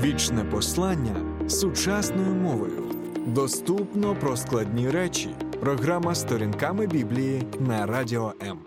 Вічне послання сучасною мовою. Доступно про складні речі. Програма сторінками Біблії на Радіо М.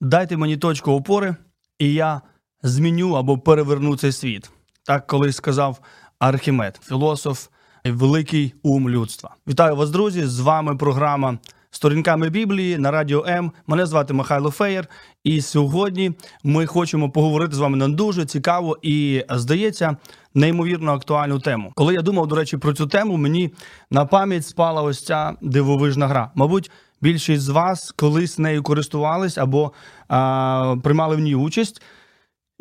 Дайте мені точку опори, і я зміню або переверну цей світ. Так колись сказав Архімед, філософ, великий ум людства. Вітаю вас, друзі! З вами програма Сторінками Біблії на Радіо М. Мене звати Михайло Феєр. І сьогодні ми хочемо поговорити з вами на дуже цікаву і, здається, неймовірно актуальну тему. Коли я думав, до речі, про цю тему, мені на пам'ять спала ось ця дивовижна гра. Мабуть, більшість з вас колись нею користувались або а, приймали в ній участь.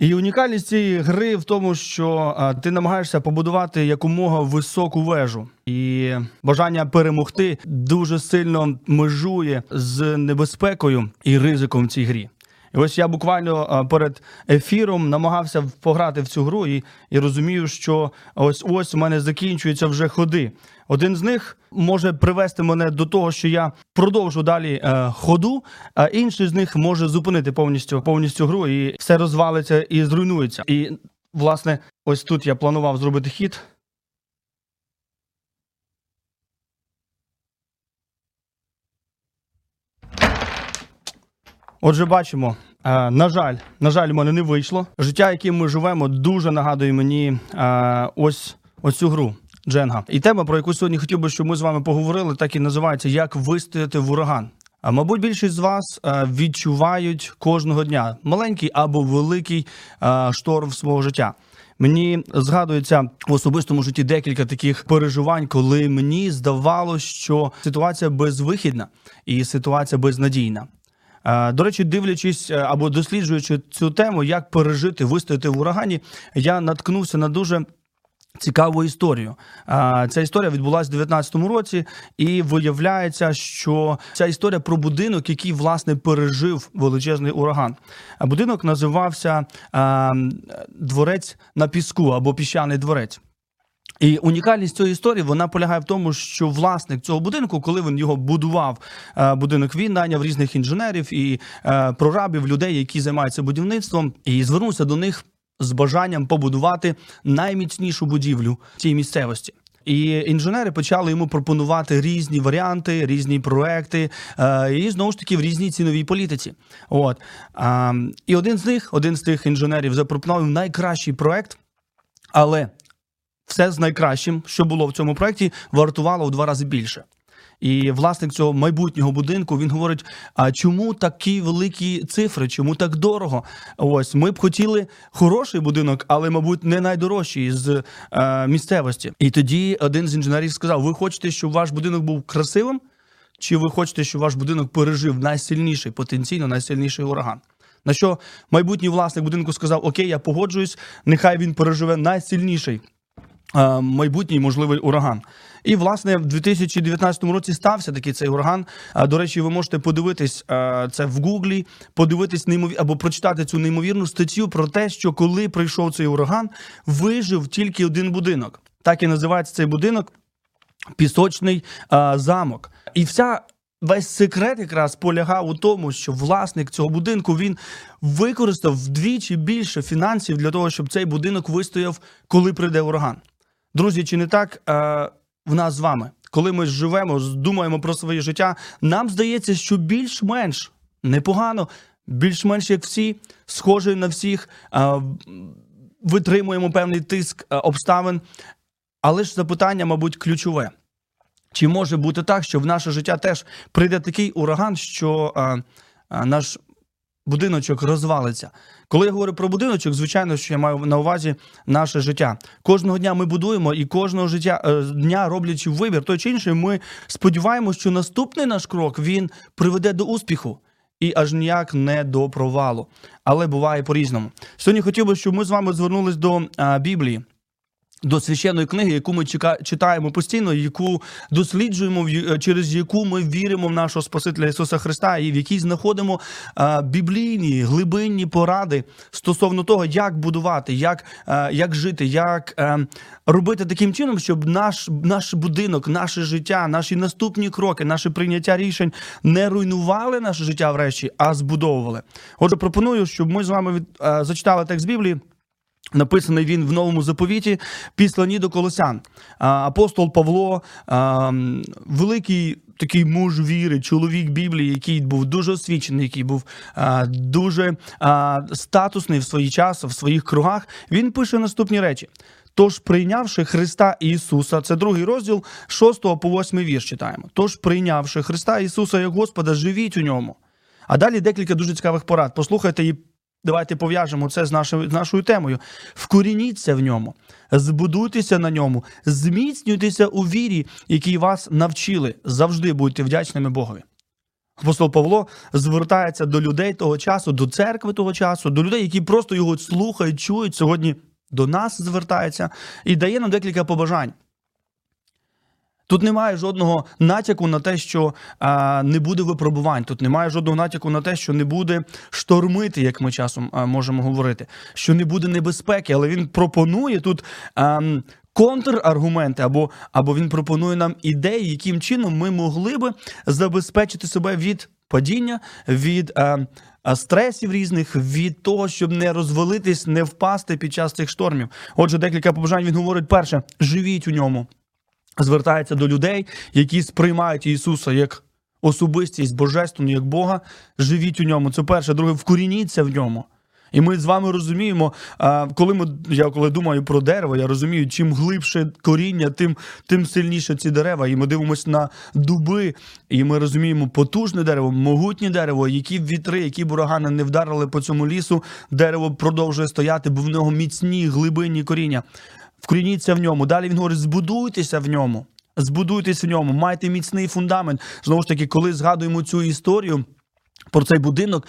І унікальність цієї гри в тому, що ти намагаєшся побудувати якомога високу вежу, і бажання перемогти дуже сильно межує з небезпекою і ризиком в цій грі. І ось я буквально перед ефіром намагався пограти в цю гру і, і розумію, що ось ось у мене закінчуються вже ходи. Один з них може привести мене до того, що я продовжу далі е, ходу, а інший з них може зупинити повністю повністю гру, і все розвалиться і зруйнується. І власне, ось тут я планував зробити хід. Отже, бачимо. е, на жаль, на жаль, в мене не вийшло. Життя, яким ми живемо, дуже нагадує мені е, ось ось гру. Дженга. І тема, про яку сьогодні хотів би, щоб ми з вами поговорили, так і називається Як вистояти в ураган. А мабуть, більшість з вас е, відчувають кожного дня маленький або великий шторм свого життя. Мені згадується в особистому житті декілька таких переживань, коли мені здавалося, що ситуація безвихідна і ситуація безнадійна. Е, До речі, дивлячись е, або досліджуючи цю тему, як пережити вистояти в урагані, я наткнувся на дуже цікаву історію. Ця історія відбулася в 19-му році, і виявляється, що ця історія про будинок, який власне пережив величезний ураган. Будинок називався Дворець на піску або піщаний дворець. І унікальність цієї історії вона полягає в тому, що власник цього будинку, коли він його будував, е, будинок він найняв різних інженерів і е, прорабів, людей, які займаються будівництвом, і звернувся до них з бажанням побудувати найміцнішу будівлю цій місцевості. І інженери почали йому пропонувати різні варіанти, різні проекти, е, і знову ж таки в різній ціновій політиці. От і один з них, один з тих інженерів, запропонував найкращий проект, але все з найкращим, що було в цьому проекті, вартувало в два рази більше. І власник цього майбутнього будинку він говорить: а чому такі великі цифри? Чому так дорого? Ось ми б хотіли хороший будинок, але, мабуть, не найдорожчий з е, місцевості. І тоді один з інженерів сказав: Ви хочете, щоб ваш будинок був красивим? Чи ви хочете, щоб ваш будинок пережив найсильніший потенційно найсильніший ураган? На що майбутній власник будинку сказав: Окей, я погоджуюсь, нехай він переживе найсильніший майбутній можливий ураган. І власне в 2019 році стався такий цей ураган. А, До речі, ви можете подивитись е, це в Гуглі, подивитись неймовір... або прочитати цю неймовірну статтю про те, що коли прийшов цей ураган, вижив тільки один будинок. Так і називається цей будинок пісочний е, замок. І вся. Весь секрет якраз полягав у тому, що власник цього будинку він використав вдвічі більше фінансів для того, щоб цей будинок вистояв, коли прийде ураган. Друзі, чи не так е, в нас з вами? Коли ми живемо, думаємо про своє життя, нам здається, що більш-менш непогано, більш-менш як всі, схожі на всіх, е, витримуємо певний тиск е, обставин. Але ж запитання, мабуть, ключове. Чи може бути так, що в наше життя теж прийде такий ураган, що е, е, наш будиночок розвалиться? Коли я говорю про будиночок, звичайно, що я маю на увазі наше життя. Кожного дня ми будуємо і кожного життя е, дня, роблячи вибір, той чи інший, ми сподіваємося, що наступний наш крок він приведе до успіху. І аж ніяк не до провалу. Але буває по-різному. Сьогодні хотів би, щоб ми з вами звернулись до а, Біблії до священної книги, яку ми читаємо постійно, яку досліджуємо, в через яку ми віримо в нашого Спасителя Ісуса Христа, і в якій знаходимо біблійні глибинні поради стосовно того, як будувати, як, як жити, як е, робити таким чином, щоб наш, наш будинок, наше життя, наші наступні кроки, наше прийняття рішень не руйнували наше життя врешті, а збудовували. Отже, пропоную, щоб ми з вами від, е, зачитали текст Біблії. Написаний він в новому заповіті післані до Колосян. Апостол Павло, великий такий муж віри, чоловік Біблії, який був дуже освічений, який був дуже статусний в свій час, в своїх кругах. Він пише наступні речі. Тож, прийнявши Христа Ісуса, це другий розділ 6 по 8 вірш читаємо. Тож, прийнявши Христа Ісуса як Господа, живіть у ньому. А далі декілька дуже цікавих порад. Послухайте і давайте пов'яжемо це з нашою, з нашою темою. Вкорініться в ньому, збудуйтеся на ньому, зміцнюйтеся у вірі, якій вас навчили. Завжди будьте вдячними Богові. Апостол Павло звертається до людей того часу, до церкви того часу, до людей, які просто його слухають, чують. Сьогодні до нас звертається і дає нам декілька побажань. Тут немає жодного натяку на те, що а, не буде випробувань. Тут немає жодного натяку на те, що не буде штормити, як ми часом а, можемо говорити, що не буде небезпеки, але він пропонує тут. А, Контраргументи, або або він пропонує нам ідеї, яким чином ми могли би забезпечити себе від падіння, від е, е, стресів різних, від того, щоб не розвалитись, не впасти під час цих штормів. Отже, декілька побажань він говорить: перше, живіть у ньому звертається до людей, які сприймають Ісуса як особистість божественну, як Бога. Живіть у ньому. Це перше. Друге, вкорініться в ньому. І ми з вами розуміємо, коли ми я коли думаю про дерево, я розумію, чим глибше коріння, тим тим сильніше ці дерева. І ми дивимося на дуби, і ми розуміємо потужне дерево, могутнє дерево, які вітри, які бурагани не вдарили по цьому лісу, дерево продовжує стояти, бо в нього міцні глибинні коріння. Вкорініться в ньому. Далі він говорить: збудуйтеся в ньому, збудуйтесь в ньому, майте міцний фундамент. Знову ж таки, коли згадуємо цю історію. Про цей будинок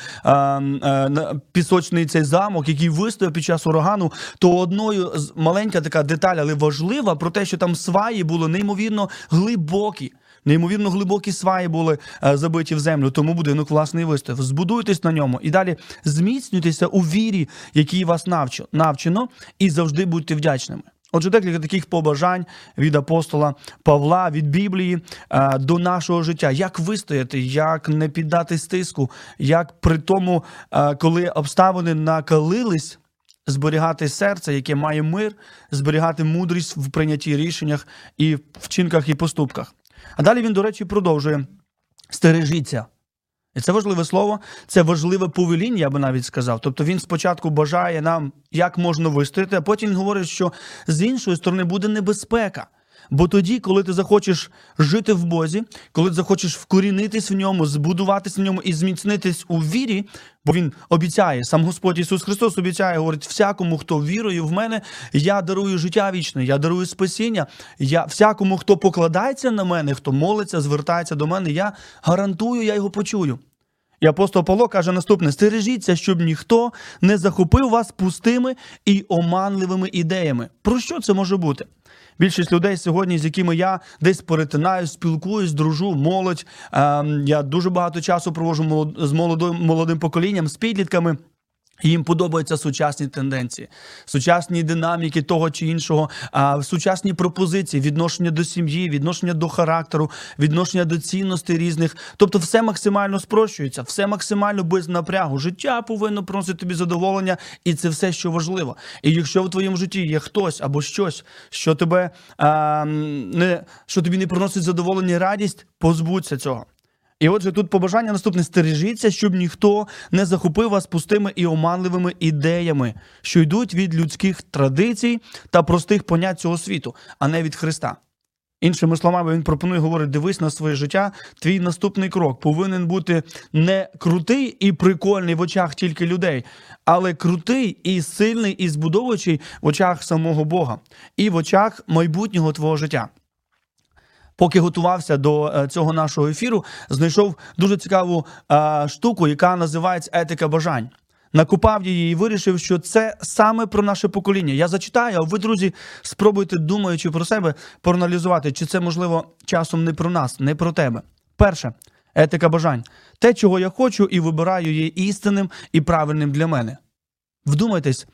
пісочний цей замок, який вистояв під час урагану, то одною з маленька така деталь, але важлива про те, що там сваї були неймовірно глибокі. Неймовірно глибокі сваї були забиті в землю, тому будинок власний вистояв. Збудуйтесь на ньому і далі зміцнюйтеся у вірі, якій вас навчено, і завжди будьте вдячними. Отже, декілька таких побажань від апостола Павла, від Біблії е, до нашого життя. Як вистояти, як не піддати стиску, як при тому, е, коли обставини накалились, зберігати серце, яке має мир, зберігати мудрість в прийнятті рішеннях і вчинках і поступках. А далі він, до речі, продовжує: стережіться. І це важливе слово, це важливе повеління, я би навіть сказав. Тобто він спочатку бажає нам, як можна вистояти, а потім він говорить, що з іншої сторони буде небезпека. Бо тоді, коли ти захочеш жити в Бозі, коли ти захочеш вкорінитись в ньому, збудуватись в ньому і зміцнитись у вірі, бо він обіцяє, сам Господь Ісус Христос обіцяє, говорить, всякому, хто вірує в мене, я дарую життя вічне, я дарую спасіння. Я всякому, хто покладається на мене, хто молиться, звертається до мене, я гарантую, я його почую. І апостол Павло каже наступне: стережіться, щоб ніхто не захопив вас пустими і оманливими ідеями. Про що це може бути? Більшість людей сьогодні, з якими я десь перетинаю, спілкуюсь, дружу, молодь. Ем, я дуже багато часу провожу з молодим, молодим поколінням, з підлітками. Їм подобаються сучасні тенденції, сучасні динаміки того чи іншого, сучасні пропозиції, відношення до сім'ї, відношення до характеру, відношення до цінностей різних. Тобто, все максимально спрощується, все максимально без напрягу. Життя повинно приносити тобі задоволення, і це все, що важливо. І якщо в твоєму житті є хтось або щось, що тебе а, не що тобі не приносить задоволення, і радість, позбудься цього. І отже, тут побажання наступне: стережіться, щоб ніхто не захопив вас пустими і оманливими ідеями, що йдуть від людських традицій та простих понять цього світу, а не від Христа. Іншими словами, він пропонує говорити: дивись на своє життя. Твій наступний крок повинен бути не крутий і прикольний в очах тільки людей, але крутий і сильний і збудовуючий в очах самого Бога і в очах майбутнього твого життя. Поки готувався до е, цього нашого ефіру, знайшов дуже цікаву а, штуку, яка називається етика бажань. Накупав її і вирішив, що це саме про наше покоління. Я зачитаю, а ви, друзі, спробуйте, думаючи про себе, проаналізувати, чи це можливо часом не про нас, не про тебе. Перше, етика бажань. Те, чого я хочу і вибираю, є істинним і правильним для мене. Вдумайтесь,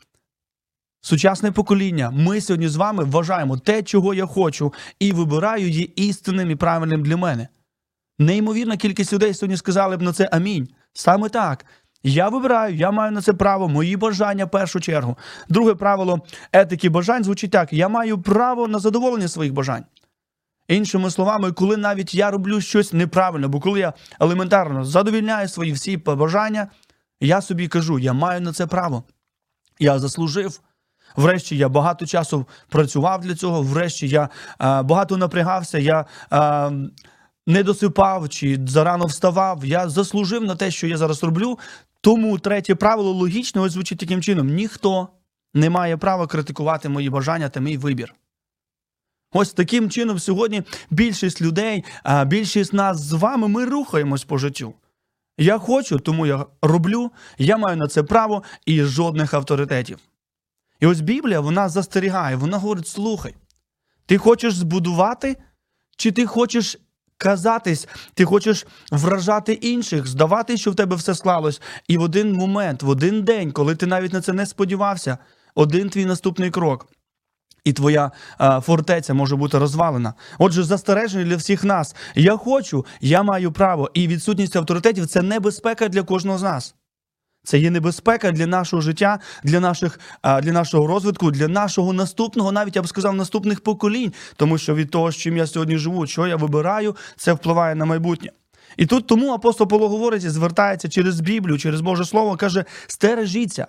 Сучасне покоління, ми сьогодні з вами вважаємо те, чого я хочу, і вибираю є істинним і правильним для мене. Неймовірна кількість людей сьогодні сказали б на це амінь. Саме так. Я вибираю, я маю на це право, мої бажання в першу чергу. Друге правило етики бажань звучить так: я маю право на задоволення своїх бажань. Іншими словами, коли навіть я роблю щось неправильно, бо коли я елементарно задовільняю свої всі бажання, я собі кажу, я маю на це право. Я заслужив. Врешті я багато часу працював для цього. Врешті я е, багато напрягався, я е, не досипав чи зарано вставав. Я заслужив на те, що я зараз роблю. Тому третє правило логічно ось звучить таким чином: ніхто не має права критикувати мої бажання та мій вибір. Ось таким чином сьогодні більшість людей, а більшість нас з вами, ми рухаємось по життю. Я хочу, тому я роблю, я маю на це право і жодних авторитетів. І ось Біблія вона застерігає, вона говорить: слухай, ти хочеш збудувати, чи ти хочеш казатись, ти хочеш вражати інших, здавати, що в тебе все склалось. І в один момент, в один день, коли ти навіть на це не сподівався, один твій наступний крок. І твоя а, фортеця може бути розвалена. Отже, застереження для всіх нас. Я хочу, я маю право. І відсутність авторитетів це небезпека для кожного з нас. Це є небезпека для нашого життя, для наших для нашого розвитку, для нашого наступного, навіть я б сказав, наступних поколінь, тому що від того, з чим я сьогодні живу, що я вибираю, це впливає на майбутнє. І тут тому апостол Павло говорить і звертається через Біблію, через Боже Слово, каже: стережіться.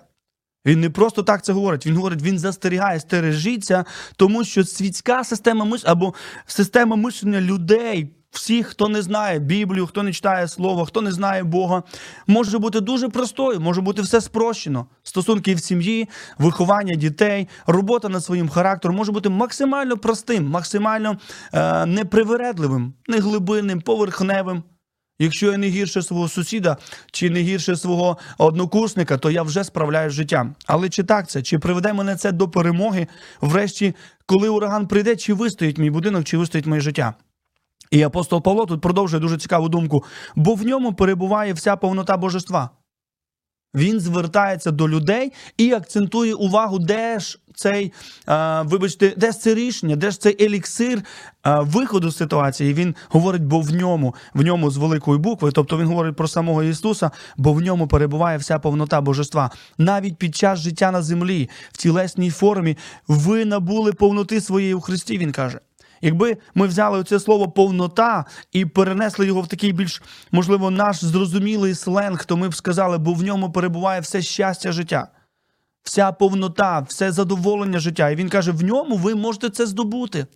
Він не просто так це говорить. Він говорить, він застерігає, стережіться, тому що світська система миш або система мислення людей, всіх, хто не знає Біблію, хто не читає Слово, хто не знає Бога, може бути дуже простою, може бути все спрощено. Стосунки в сім'ї, виховання дітей, робота над своїм характером може бути максимально простим, максимально е, непривередливим, неглибинним, поверхневим. Якщо я не гірше свого сусіда чи не гірше свого однокурсника, то я вже справляюсь з життям. Але чи так це? Чи приведе мене це до перемоги? Врешті, коли ураган прийде, чи вистоїть мій будинок, чи вистоїть моє життя? І апостол Павло тут продовжує дуже цікаву думку, бо в ньому перебуває вся повнота божества. Він звертається до людей і акцентує увагу, де ж цей, вибачте, де ж це рішення, де ж цей еліксир виходу з ситуації. Він говорить, бо в ньому, в ньому з великої букви, тобто він говорить про самого Ісуса, бо в ньому перебуває вся повнота божества. Навіть під час життя на землі, в тілесній формі, ви набули повноти своєї у Христі, він каже. Якби ми взяли це слово повнота і перенесли його в такий більш, можливо, наш зрозумілий сленг, то ми б сказали, бо в ньому перебуває все щастя життя, вся повнота, все задоволення життя. І він каже: в ньому ви можете це здобути.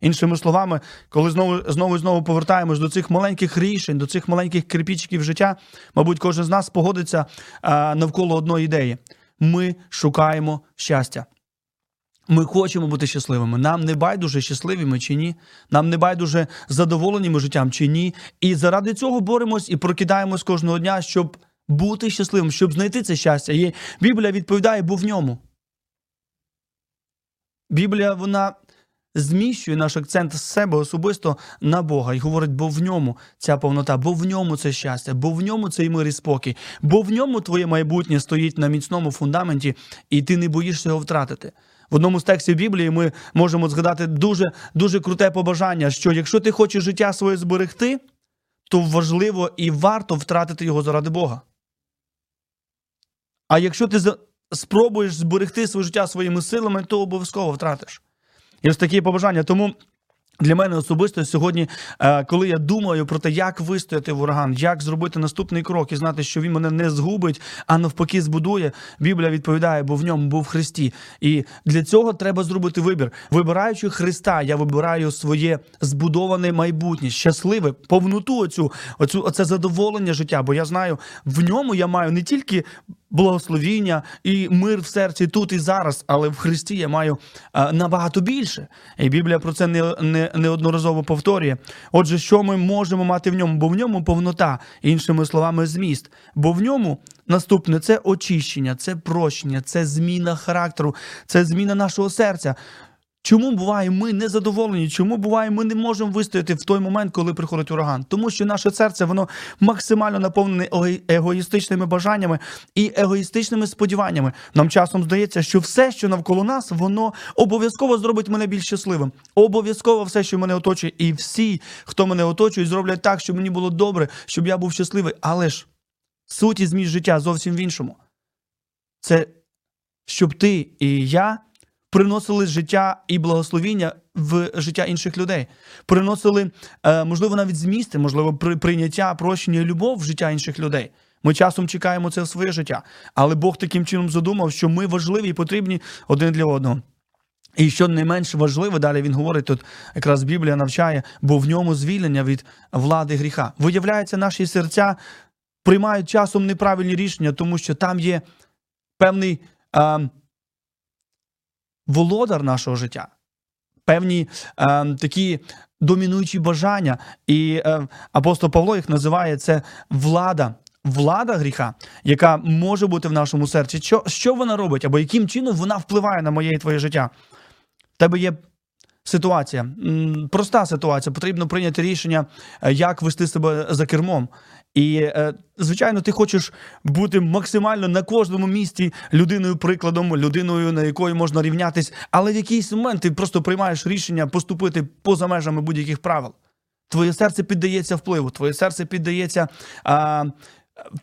Іншими словами, коли знову знову і знову повертаємось до цих маленьких рішень, до цих маленьких кирпічиків життя, мабуть, кожен з нас погодиться навколо одної ідеї: ми шукаємо щастя. Ми хочемо бути щасливими. Нам не байдуже щасливі ми чи ні. Нам не байдуже задоволені ми життям чи ні. І заради цього боремось і прокидаємось кожного дня, щоб бути щасливим, щоб знайти це щастя. І Біблія відповідає, бо в ньому. Біблія вона зміщує наш акцент з себе особисто на Бога і говорить, бо в ньому ця повнота, бо в ньому це щастя, бо в ньому цей мир і спокій, бо в ньому твоє майбутнє стоїть на міцному фундаменті, і ти не боїшся його втратити. В одному з текстів Біблії ми можемо згадати дуже дуже круте побажання, що якщо ти хочеш життя своє зберегти, то важливо і варто втратити його заради Бога. А якщо ти спробуєш зберегти своє життя своїми силами, то обов'язково втратиш. І ось такі побажання. Тому для мене особисто сьогодні, е, коли я думаю про те, як вистояти в ураган, як зробити наступний крок і знати, що він мене не згубить, а навпаки збудує, Біблія відповідає, бо в ньому був Христі. І для цього треба зробити вибір. Вибираючи Христа, я вибираю своє збудоване майбутнє, щасливе, повноту оцю, оцю оце задоволення життя. Бо я знаю, в ньому я маю не тільки благословіння і мир в серці тут і зараз, але в Христі я маю набагато більше. І Біблія про це не, не, неодноразово повторює. Отже, що ми можемо мати в ньому? Бо в ньому повнота, іншими словами, зміст. Бо в ньому наступне це очищення, це прощення, це зміна характеру, це зміна нашого серця. Чому буває, ми не задоволені? Чому буває, ми не можемо вистояти в той момент, коли приходить ураган? Тому що наше серце воно максимально наповнене егоїстичними бажаннями і егоїстичними сподіваннями. Нам часом здається, що все, що навколо нас, воно обов'язково зробить мене більш щасливим. Обов'язково все, що мене оточує, і всі, хто мене оточують, зроблять так, щоб мені було добре, щоб я був щасливий. Але ж Суть і зміст життя зовсім в іншому. Це щоб ти і я приносили життя і благословіння в життя інших людей, приносили, е, можливо, навіть змісти, можливо, прийняття, прощення любов в життя інших людей. Ми часом чекаємо це в своє життя, але Бог таким чином задумав, що ми важливі і потрібні один для одного. І що не менш важливе, далі він говорить, тут якраз Біблія навчає, бо в ньому звільнення від влади гріха. Виявляється, наші серця приймають часом неправильні рішення, тому що там є певний а, володар нашого життя, певні а, такі домінуючі бажання. І е, апостол Павло їх називає це влада. Влада гріха, яка може бути в нашому серці. Що, що вона робить, або яким чином вона впливає на моє і твоє життя? В тебе є ситуація, проста ситуація. Потрібно прийняти рішення, е, як вести себе за кермом. І, е, звичайно, ти хочеш бути максимально на кожному місці людиною прикладом, людиною, на якої можна рівнятись, але в якийсь момент ти просто приймаєш рішення поступити поза межами будь-яких правил. Твоє серце піддається впливу, твоє серце піддається а,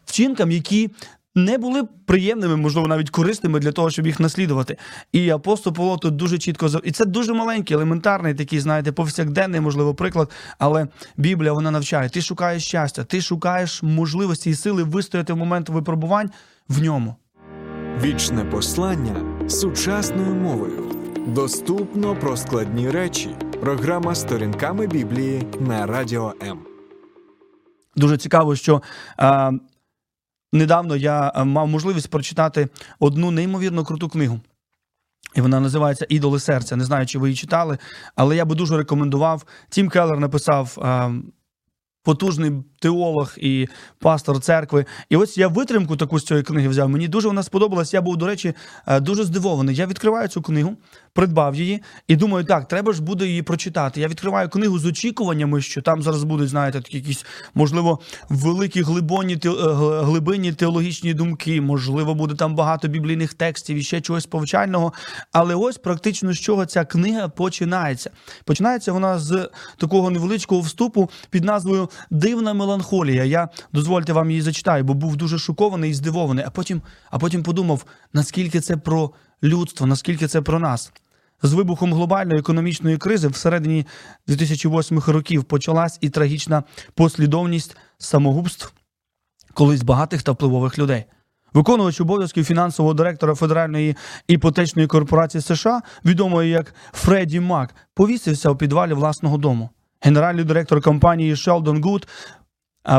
вчинкам, які не були приємними, можливо, навіть корисними для того, щоб їх наслідувати. І апостол Павло тут дуже чітко і це дуже маленький, елементарний, такий, знаєте, повсякденний, можливо, приклад. Але Біблія вона навчає: ти шукаєш щастя, ти шукаєш можливості і сили вистояти в момент випробувань в ньому. Вічне послання сучасною мовою. Доступно про складні речі. Програма сторінками Біблії на Радіо М. Дуже цікаво, що е, недавно я е, мав можливість прочитати одну неймовірно круту книгу. І вона називається Ідоли серця. Не знаю, чи ви її читали, але я би дуже рекомендував. Тім Келлер написав е, потужний теолог і пастор церкви. І ось я витримку таку з цієї книги взяв. Мені дуже вона сподобалась. Я був, до речі, е, дуже здивований. Я відкриваю цю книгу, придбав її і думаю, так, треба ж буде її прочитати. Я відкриваю книгу з очікуваннями, що там зараз будуть, знаєте, такі якісь, можливо, великі глибоні, е, гл- глибинні теологічні думки, можливо, буде там багато біблійних текстів і ще чогось повчального. Але ось практично з чого ця книга починається. Починається вона з такого невеличкого вступу під назвою Дивна меланхолія. Я дозвольте вам її зачитаю, бо був дуже шокований і здивований. А потім, а потім подумав, наскільки це про людство, наскільки це про нас. З вибухом глобальної економічної кризи всередині 2008 років почалась і трагічна послідовність самогубств колись багатих та впливових людей. Виконувач обов'язків фінансового директора Федеральної іпотечної корпорації США, відомої як Фредді Мак, повісився у підвалі власного дому. Генеральний директор компанії Шелдон Гуд,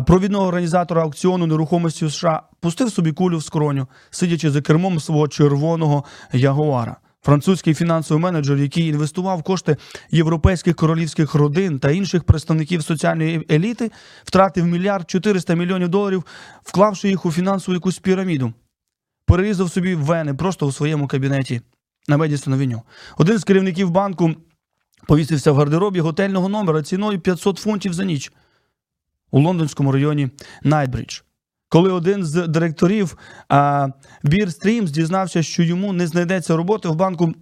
провідного організатора аукціону нерухомості у США, пустив собі кулю в скроню, сидячи за кермом свого червоного ягуара. Французький фінансовий менеджер, який інвестував кошти європейських королівських родин та інших представників соціальної еліти, втратив мільярд 400 мільйонів доларів, вклавши їх у фінансову якусь піраміду. Перерізав собі вени просто у своєму кабінеті на Медісона Віню. Один з керівників банку повісився в гардеробі готельного номера ціною 500 фунтів за ніч у лондонському районі Найтбридж. Коли один з директорів а, Бір Стрімс дізнався, що йому не знайдеться роботи в банку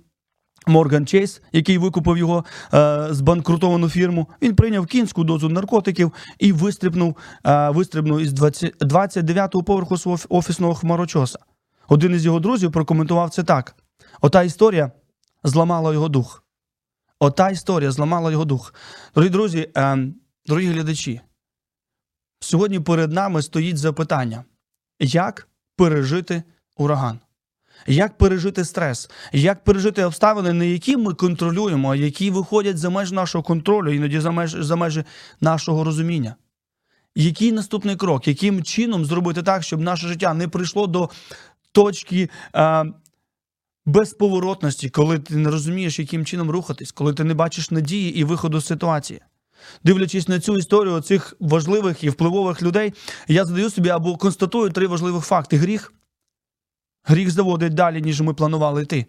Морган Чейз, який викупив його е, збанкрутовану фірму, він прийняв кінську дозу наркотиків і вистрибнув, е, вистрибнув із 20, 29-го поверху свого офісного хмарочоса. Один із його друзів прокоментував це так: ота історія зламала його дух. Ота історія зламала його дух. Дорогі друзі, е, дорогі глядачі, сьогодні перед нами стоїть запитання: як пережити ураган? Як пережити стрес, як пережити обставини, не які ми контролюємо, а які виходять за меж нашого контролю, іноді за меж за межі нашого розуміння. Який наступний крок? Яким чином зробити так, щоб наше життя не прийшло до точки е, безповоротності, коли ти не розумієш, яким чином рухатись, коли ти не бачиш надії і виходу з ситуації? Дивлячись на цю історію цих важливих і впливових людей, я задаю собі або констатую три важливих факти: гріх. Гріх заводить далі, ніж ми планували йти.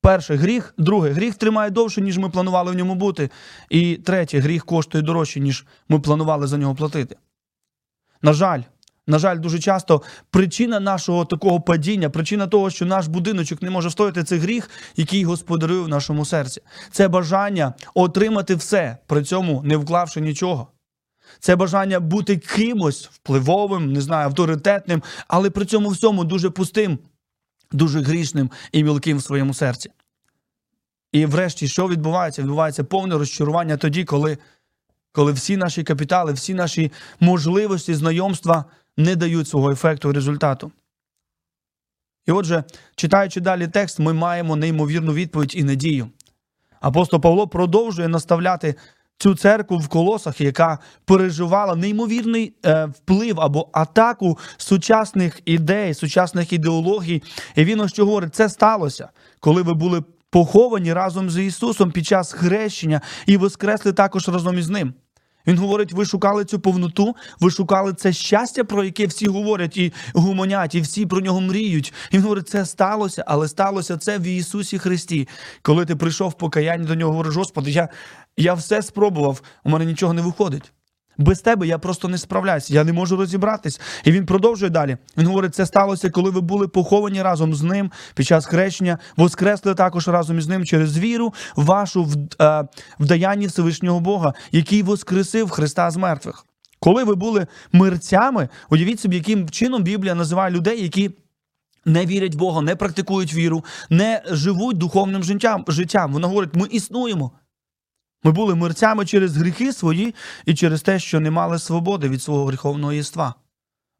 Перше гріх, друге, гріх тримає довше, ніж ми планували в ньому бути. І третє, гріх коштує дорожче, ніж ми планували за нього платити. На жаль, на жаль, дуже часто причина нашого такого падіння, причина того, що наш будиночок не може встояти, це гріх, який господарює в нашому серці. Це бажання отримати все, при цьому не вклавши нічого. Це бажання бути кимось впливовим, не знаю, авторитетним, але при цьому всьому дуже пустим, дуже грішним і мілким в своєму серці. І врешті, що відбувається? Відбувається повне розчарування тоді, коли, коли всі наші капітали, всі наші можливості, знайомства не дають свого ефекту результату. І отже, читаючи далі текст, ми маємо неймовірну відповідь і надію. Апостол Павло продовжує наставляти цю церкву в колосах, яка переживала неймовірний е, вплив або атаку сучасних ідей, сучасних ідеологій. І він ось що говорить: це сталося, коли ви були поховані разом з Ісусом під час хрещення і воскресли також разом із Ним. Він говорить: ви шукали цю повноту, ви шукали це щастя, про яке всі говорять і гумонять, і всі про нього мріють. І він говорить, це сталося, але сталося це в Ісусі Христі. Коли ти прийшов в покаяння до нього, говориш, Господи, я, я все спробував, у мене нічого не виходить. Без тебе я просто не справляюся, я не можу розібратись. І він продовжує далі. Він говорить, це сталося, коли ви були поховані разом з ним під час хрещення, воскресли також разом із ним через віру вашу в, е, в Всевишнього Бога, який воскресив Христа з мертвих. Коли ви були мерцями, уявіть собі, яким чином Біблія називає людей, які. Не вірять в Бога, не практикують віру, не живуть духовним життям. життям. Вона говорить, ми існуємо. Ми були мерцями через гріхи свої і через те, що не мали свободи від свого гріховного єства.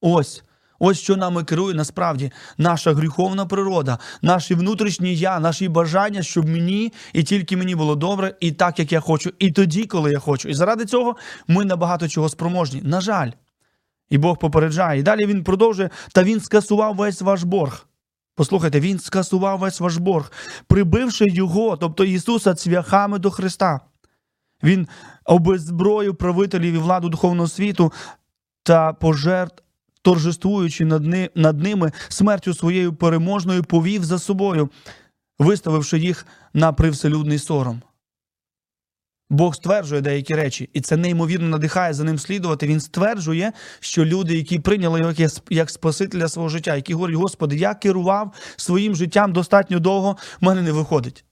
Ось. Ось що нами керує насправді наша гріховна природа, наші внутрішні я, наші бажання, щоб мені і тільки мені було добре, і так, як я хочу, і тоді, коли я хочу. І заради цього ми набагато чого спроможні. На жаль. І Бог попереджає. І далі він продовжує, та він скасував весь ваш борг. Послухайте, він скасував весь ваш борг, прибивши його, тобто Ісуса, цвяхами до Христа. Він обезброїв правителів і владу духовного світу та пожертв, торжествуючи над, ни, над ними смертю своєю переможною, повів за собою, виставивши їх на привселюдний сором. Бог стверджує деякі речі, і це неймовірно надихає за ним слідувати. Він стверджує, що люди, які прийняли його як, Спасителя свого життя, які говорять, Господи, я керував своїм життям достатньо довго, в мене не виходить.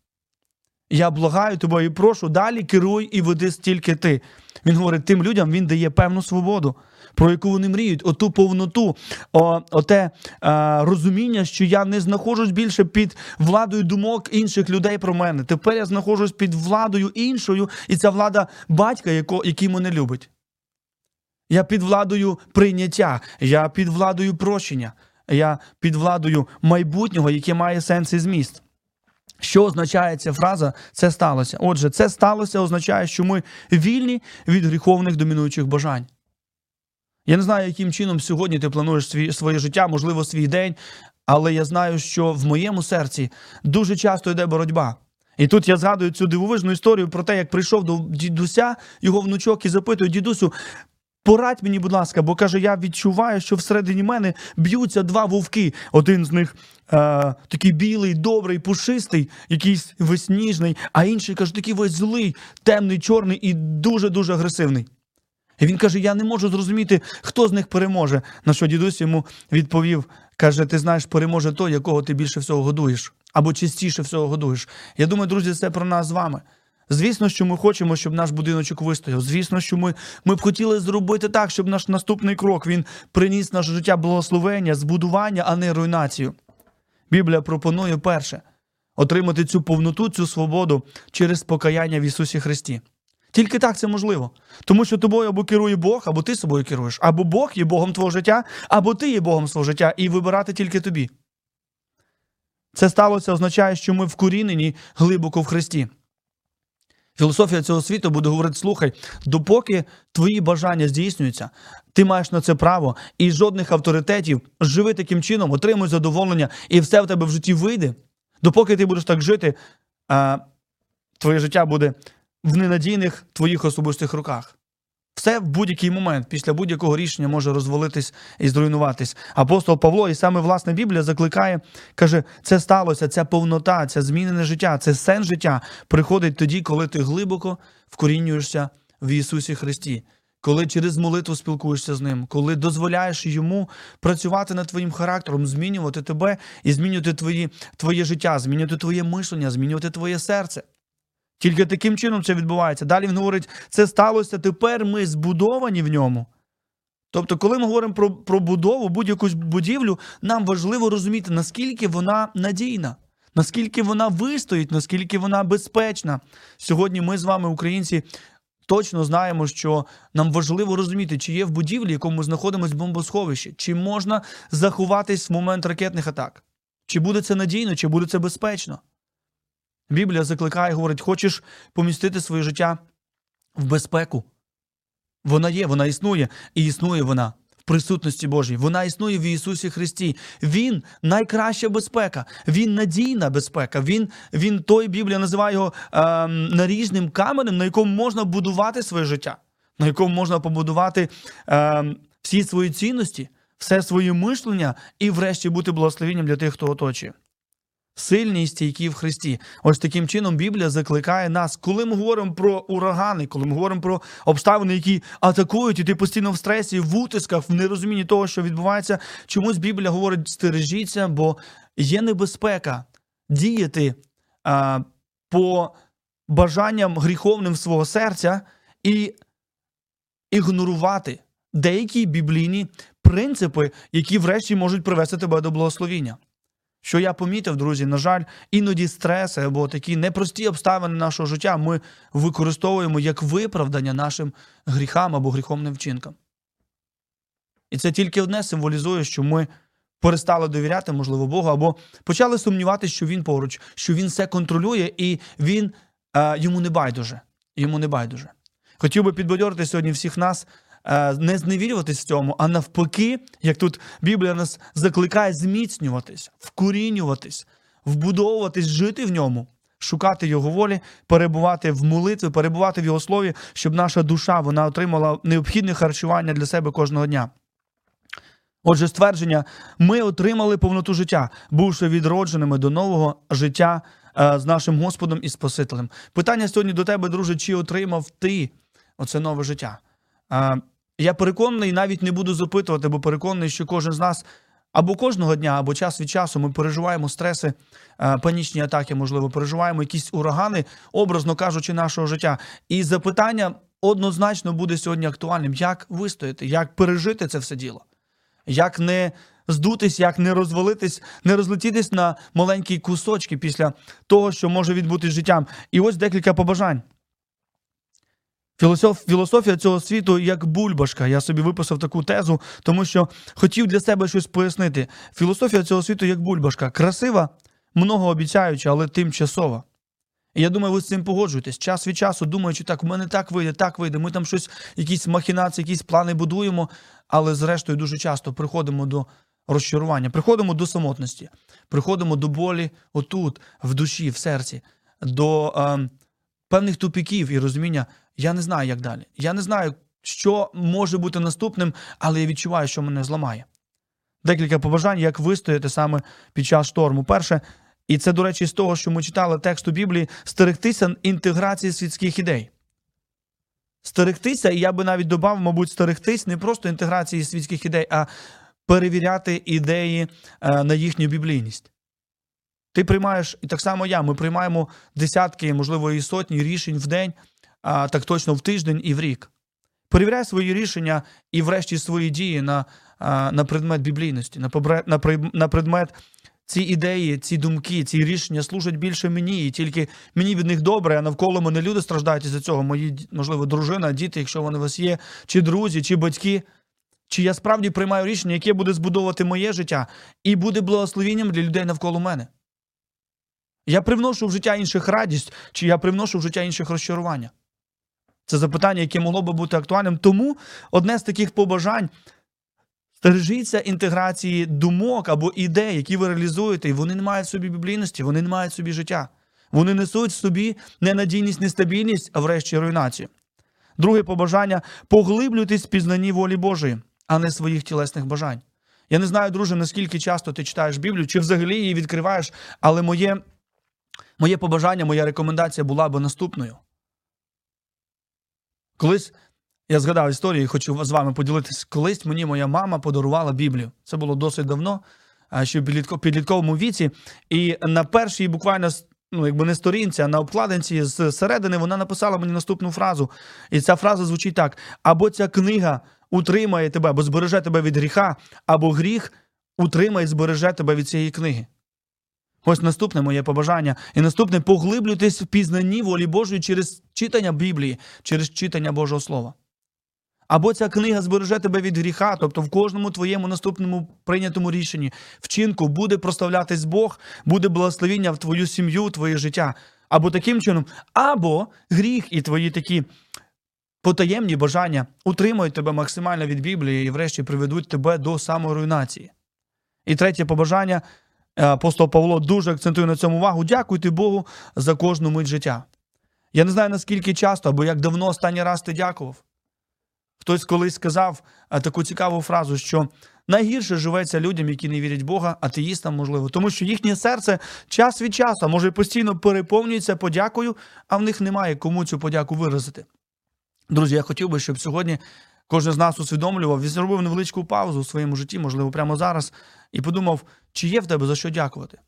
Я благаю тебе і прошу, далі керуй і веди стільки ти. Він говорить, тим людям він дає певну свободу, про яку вони мріють, оту повноту, о, оте е, розуміння, що я не знаходжусь більше під владою думок інших людей про мене. Тепер я знаходжусь під владою іншою, і ця влада батька, яко, який мене любить. Я під владою прийняття, я під владою прощення, я під владою майбутнього, яке має сенс і зміст. Що означає ця фраза? Це сталося. Отже, це сталося означає, що ми вільні від гріховних домінуючих бажань. Я не знаю, яким чином сьогодні ти плануєш свій, своє життя, можливо, свій день, але я знаю, що в моєму серці дуже часто йде боротьба. І тут я згадую цю дивовижну історію про те, як прийшов до дідуся його внучок і запитує, дідусю, Порадь мені, будь ласка, бо каже, я відчуваю, що всередині мене б'ються два вовки. Один з них е, такий білий, добрий, пушистий, якийсь весніжний, а інший каже, такий весь злий, темний, чорний і дуже-дуже агресивний. І він каже: Я не можу зрозуміти, хто з них переможе. На що дідусь йому відповів: каже: Ти знаєш, переможе той, якого ти більше всього годуєш, або частіше всього годуєш. Я думаю, друзі, це про нас з вами. Звісно, що ми хочемо, щоб наш будиночок вистояв. Звісно, що ми ми б хотіли зробити так, щоб наш наступний крок він приніс наше життя благословення, збудування, а не руйнацію. Біблія пропонує перше отримати цю повноту, цю свободу через покаяння в Ісусі Христі. Тільки так це можливо. Тому що тобою або керує Бог, або ти собою керуєш, або Бог є Богом твого життя, або ти є Богом свого життя, і вибирати тільки тобі. Це сталося означає, що ми вкорінені глибоко в Христі. Філософія цього світу буде говорити: слухай, допоки твої бажання здійснюються, ти маєш на це право, і жодних авторитетів живи таким чином, отримуй задоволення, і все в тебе в житті вийде. Допоки ти будеш так жити, твоє життя буде в ненадійних твоїх особистих руках. Все в будь-який момент, після будь-якого рішення може розвалитись і зруйнуватись. Апостол Павло, і саме власне Біблія закликає, каже: це сталося, ця повнота, це змінене життя, це сенс життя приходить тоді, коли ти глибоко вкорінюєшся в Ісусі Христі, коли через молитву спілкуєшся з Ним, коли дозволяєш йому працювати над твоїм характером, змінювати тебе і змінювати твої, твоє життя, змінювати твоє мишлення, змінювати твоє серце. Тільки таким чином це відбувається. Далі він говорить, це сталося тепер ми збудовані в ньому. Тобто, коли ми говоримо про, про будову, будь-яку будівлю, нам важливо розуміти, наскільки вона надійна, наскільки вона вистоїть, наскільки вона безпечна. Сьогодні ми з вами, українці, точно знаємо, що нам важливо розуміти, чи є в будівлі, в якому ми знаходимося бомбосховище, чи можна заховатись в момент ракетних атак, чи буде це надійно, чи буде це безпечно. Біблія закликає, говорить, хочеш помістити своє життя в безпеку. Вона є, вона існує, і існує вона в присутності Божій. Вона існує в Ісусі Христі. Він найкраща безпека, він надійна безпека. Він, він той Біблія називає його е, наріжним каменем, на якому можна будувати своє життя, на якому можна побудувати е, всі свої цінності, все своє мишлення і, врешті, бути благословенням для тих, хто оточує. Сильні і стійкі в Христі. Ось таким чином Біблія закликає нас, коли ми говоримо про урагани, коли ми говоримо про обставини, які атакують, і ти постійно в стресі, в утисках, в нерозумінні того, що відбувається. Чомусь Біблія говорить: стережіться, бо є небезпека діяти а, по бажанням гріховним свого серця і ігнорувати деякі біблійні принципи, які врешті можуть привести тебе до благословіння. Що я помітив, друзі, на жаль, іноді стреси або такі непрості обставини нашого життя ми використовуємо як виправдання нашим гріхам або гріховним вчинкам. І це тільки одне символізує, що ми перестали довіряти, можливо, Богу, або почали сумніватися, що він поруч, що він все контролює і він е, йому не байдуже. Йому не байдуже. Хотів би підбадьорити сьогодні всіх нас. Е, Не зневірюватись цьому, а навпаки, як тут Біблія нас закликає зміцнюватись, вкорінюватись, вбудовуватись, жити в ньому, шукати його волі, перебувати в молитві, перебувати в його слові, щоб наша душа вона отримала необхідне харчування для себе кожного дня. Отже, ствердження, ми отримали повноту життя, бувши відродженими до нового життя е, з нашим Господом і Спасителем. Питання сьогодні до тебе, друже, чи отримав ти оце нове життя? Я переконаний, навіть не буду запитувати, бо переконаний, що кожен з нас або кожного дня, або час від часу ми переживаємо стреси, е, панічні атаки, можливо, переживаємо якісь урагани, образно кажучи, нашого життя. І запитання однозначно буде сьогодні актуальним: як вистояти, як пережити це все діло, як не здутись, як не розвалитись, не розлетітись на маленькі кусочки після того, що може відбутись життям. І ось декілька побажань. Філософ, філософія цього світу як бульбашка. Я собі виписав таку тезу, тому що хотів для себе щось пояснити. Філософія цього світу як бульбашка. Красива, многообіцяюча, але тимчасова. І я думаю, ви з цим погоджуєтесь. Час від часу думаючи, так, у мене так вийде, так вийде. Ми там щось, якісь махінації, якісь плани будуємо, але зрештою дуже часто приходимо до розчарування, приходимо до самотності, приходимо до болі отут, в душі, в серці, до е, певних тупіків і розуміння. Я не знаю, як далі. Я не знаю, що може бути наступним, але я відчуваю, що мене зламає. Декілька побажань, як вистояти саме під час шторму. Перше, і це, до речі, з того, що ми читали тексту Біблії, стерегтися інтеграції світських ідей. Стерегтися, і я би навіть додав, мабуть, стерегтись не просто інтеграції світських ідей, а перевіряти ідеї е, на їхню біблійність. Ти приймаєш, і так само я, ми приймаємо десятки, можливо, і сотні рішень в день, а так точно в тиждень і в рік. Перевіряй свої рішення і, врешті, свої дії на а, на предмет біблійності, на на на предмет ці ідеї, ці думки, ці рішення служать більше мені, і тільки мені від них добре, а навколо мене люди страждають із-за цього. Мої, можливо, дружина, діти, якщо вони у вас є, чи друзі, чи батьки. Чи я справді приймаю рішення, яке буде збудовувати моє життя і буде благословенням для людей навколо мене? Я привношу в життя інших радість, чи я привношу в життя інших розчарування? Це запитання, яке могло би бути актуальним. Тому одне з таких побажань стережіться інтеграції думок або ідей, які ви реалізуєте, і вони не мають собі біблійності, вони не мають собі життя. Вони несуть в собі ненадійність, нестабільність, а врешті руйнацію. Друге побажання поглиблюйтесь в пізнанні волі Божої, а не своїх тілесних бажань. Я не знаю, друже, наскільки часто ти читаєш Біблію, чи взагалі її відкриваєш, але моє, моє побажання, моя рекомендація була би наступною. Колись я згадав історію, хочу з вами поділитися. Колись мені моя мама подарувала Біблію. Це було досить давно, ще в підлітковому віці. І на першій буквально ну, якби не сторінці, а на обкладинці з середини вона написала мені наступну фразу. І ця фраза звучить так: або ця книга утримає тебе, або збереже тебе від гріха, або гріх утримає і збереже тебе від цієї книги. Ось наступне моє побажання. І наступне поглиблюйтесь в пізнанні волі Божої через читання Біблії, через читання Божого Слова. Або ця книга збереже тебе від гріха, тобто в кожному твоєму наступному прийнятому рішенні, вчинку буде прославлятись Бог, буде благословіння в твою сім'ю, твоє життя. Або таким чином, або гріх і твої такі потаємні бажання утримують тебе максимально від Біблії і, врешті, приведуть тебе до саморуйнації. І третє побажання. Е, Апостол Павло дуже акцентує на цьому увагу. Дякуйте Богу за кожну мить життя. Я не знаю, наскільки часто або як давно останній раз ти дякував. Хтось колись сказав е, таку цікаву фразу, що найгірше живеться людям, які не вірять Бога, атеїстам, можливо, тому що їхнє серце час від часу, може постійно переповнюється подякою, а в них немає кому цю подяку виразити. Друзі, я хотів би, щоб сьогодні кожен з нас усвідомлював і зробив невеличку паузу у своєму житті, можливо, прямо зараз, і подумав, чи є в тебе за що дякувати.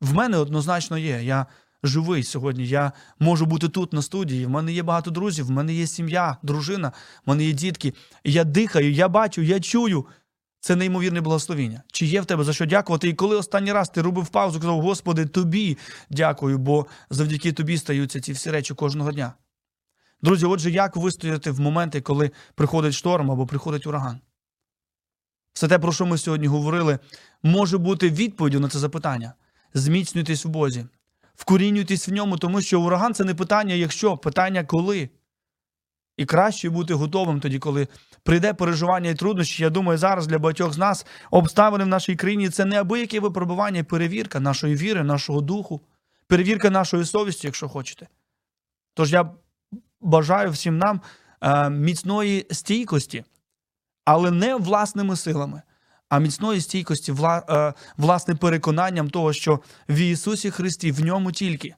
В мене однозначно є. Я живий сьогодні. Я можу бути тут на студії. В мене є багато друзів, в мене є сім'я, дружина, в мене є дітки. Я дихаю, я бачу, я чую. Це неймовірне благословіння. Чи є в тебе за що дякувати? І коли останній раз ти робив паузу, казав, Господи, тобі дякую, бо завдяки тобі стаються ці всі речі кожного дня. Друзі, отже, як вистояти в моменти, коли приходить шторм або приходить ураган? Все те, про що ми сьогодні говорили, може бути відповіддю на це запитання. Зміцнюйтесь в Бозі, вкорінюйтесь в ньому, тому що ураган це не питання, якщо, питання коли. І краще бути готовим тоді, коли прийде переживання і труднощі. Я думаю, зараз для багатьох з нас обставини в нашій країні це неабияке випробування перевірка нашої віри, нашого духу, перевірка нашої совісті, якщо хочете. Тож я бажаю всім нам е, міцної стійкості, але не власними силами, а міцної стійкості вла, е, власним переконанням того, що в Ісусі Христі, в ньому тільки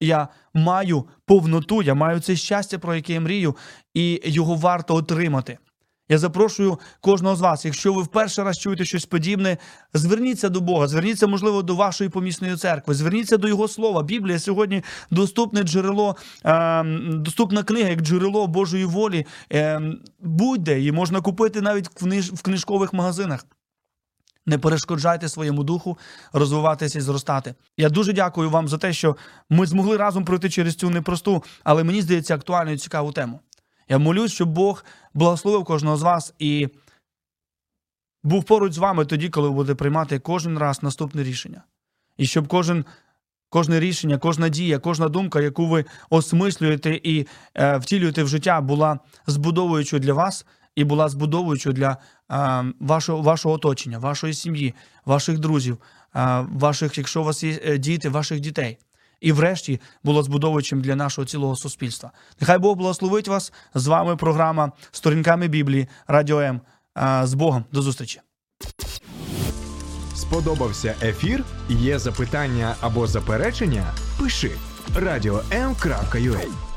я маю повноту, я маю це щастя, про яке я мрію, і його варто отримати. Я запрошую кожного з вас, якщо ви вперше раз чуєте щось подібне, зверніться до Бога, зверніться, можливо, до вашої помісної церкви, зверніться до Його слова. Біблія сьогодні доступне джерело, е, доступна книга як джерело Божої волі. Е, будь-де її можна купити навіть в, книж, в книжкових магазинах. Не перешкоджайте своєму духу розвиватися і зростати. Я дуже дякую вам за те, що ми змогли разом пройти через цю непросту, але мені здається, актуальну і цікаву тему. Я молюсь, щоб Бог благословив кожного з вас і був поруч з вами тоді, коли ви будете приймати кожен раз наступне рішення. І щоб кожен, кожне рішення, кожна дія, кожна думка, яку ви осмислюєте і е, втілюєте в життя, була збудовуючою для вас і була збудовуючою для е, вашого, вашого оточення, вашої сім'ї, ваших друзів, е, ваших, якщо у вас є е, діти, ваших дітей. І врешті було збудовуючим для нашого цілого суспільства. Нехай Бог благословить вас. З вами програма Сторінками Біблії Радіо М. З Богом. До зустрічі. Сподобався ефір? Є запитання або заперечення? Пиши радіом.ua